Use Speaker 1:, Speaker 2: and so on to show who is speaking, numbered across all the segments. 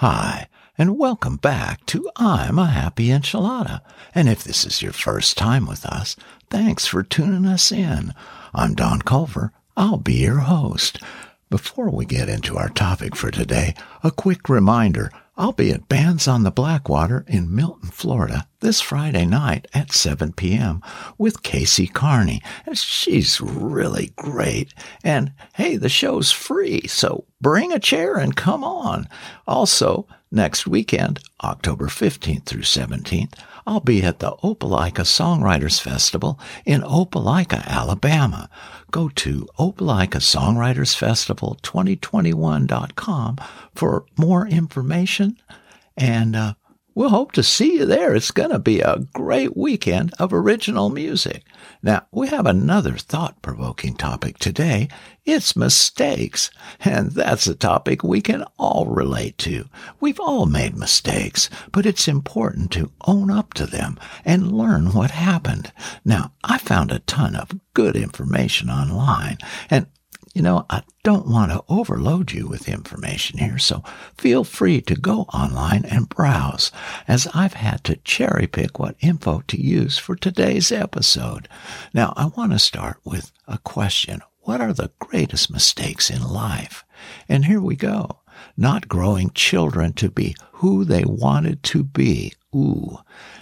Speaker 1: Hi, and welcome back to I'm a Happy Enchilada. And if this is your first time with us, thanks for tuning us in. I'm Don Culver. I'll be your host. Before we get into our topic for today, a quick reminder I'll be at Bands on the Blackwater in Milton, Florida this Friday night at 7 p.m. with Casey Carney. She's really great. And hey, the show's free, so bring a chair and come on. Also, next weekend, October 15th through 17th, I'll be at the Opelika Songwriters Festival in Opelika, Alabama. Go to Opelika Songwriters Festival 2021.com for more information and uh, We'll hope to see you there. It's going to be a great weekend of original music. Now, we have another thought provoking topic today. It's mistakes. And that's a topic we can all relate to. We've all made mistakes, but it's important to own up to them and learn what happened. Now, I found a ton of good information online and you know, I don't want to overload you with information here, so feel free to go online and browse, as I've had to cherry pick what info to use for today's episode. Now, I want to start with a question. What are the greatest mistakes in life? And here we go. Not growing children to be who they wanted to be. Ooh.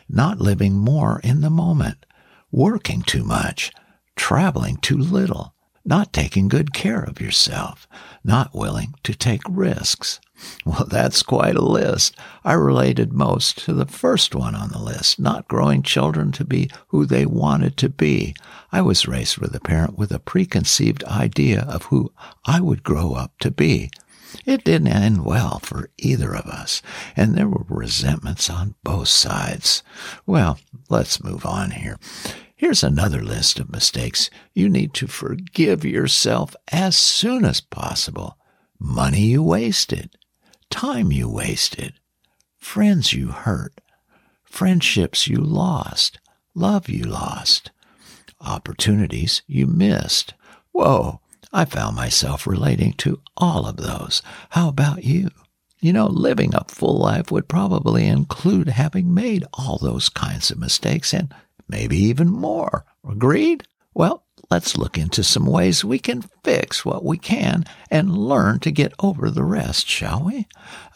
Speaker 1: Not living more in the moment. Working too much. Traveling too little not taking good care of yourself, not willing to take risks. Well, that's quite a list. I related most to the first one on the list, not growing children to be who they wanted to be. I was raised with a parent with a preconceived idea of who I would grow up to be. It didn't end well for either of us, and there were resentments on both sides. Well, let's move on here. Here's another list of mistakes you need to forgive yourself as soon as possible. Money you wasted, time you wasted, friends you hurt, friendships you lost, love you lost, opportunities you missed. Whoa, I found myself relating to all of those. How about you? You know, living a full life would probably include having made all those kinds of mistakes and maybe even more. Agreed? Well, let's look into some ways we can fix what we can and learn to get over the rest, shall we?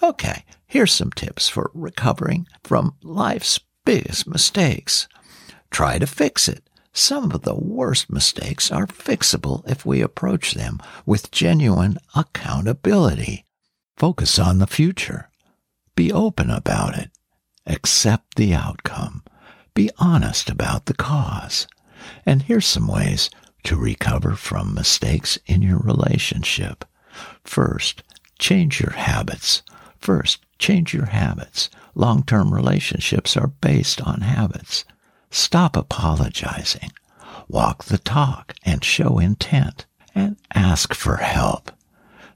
Speaker 1: Okay, here's some tips for recovering from life's biggest mistakes. Try to fix it. Some of the worst mistakes are fixable if we approach them with genuine accountability. Focus on the future. Be open about it. Accept the outcome. Be honest about the cause. And here's some ways to recover from mistakes in your relationship. First, change your habits. First, change your habits. Long term relationships are based on habits. Stop apologizing. Walk the talk and show intent and ask for help.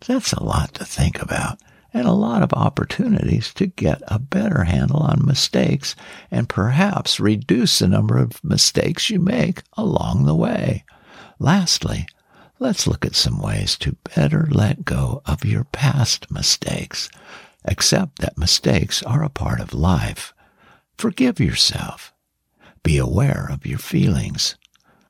Speaker 1: That's a lot to think about and a lot of opportunities to get a better handle on mistakes and perhaps reduce the number of mistakes you make along the way. Lastly, let's look at some ways to better let go of your past mistakes. Accept that mistakes are a part of life. Forgive yourself. Be aware of your feelings.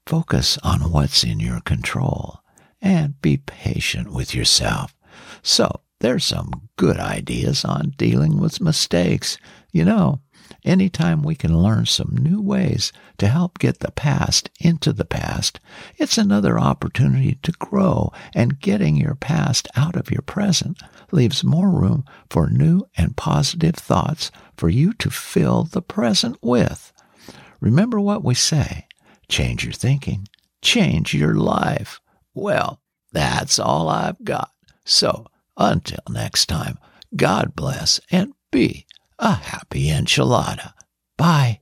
Speaker 1: Focus on what's in your control and be patient with yourself. So, there's some good ideas on dealing with mistakes. You know, anytime we can learn some new ways to help get the past into the past, it's another opportunity to grow, and getting your past out of your present leaves more room for new and positive thoughts for you to fill the present with. Remember what we say change your thinking, change your life. Well, that's all I've got. So, until next time, God bless and be a happy enchilada. Bye.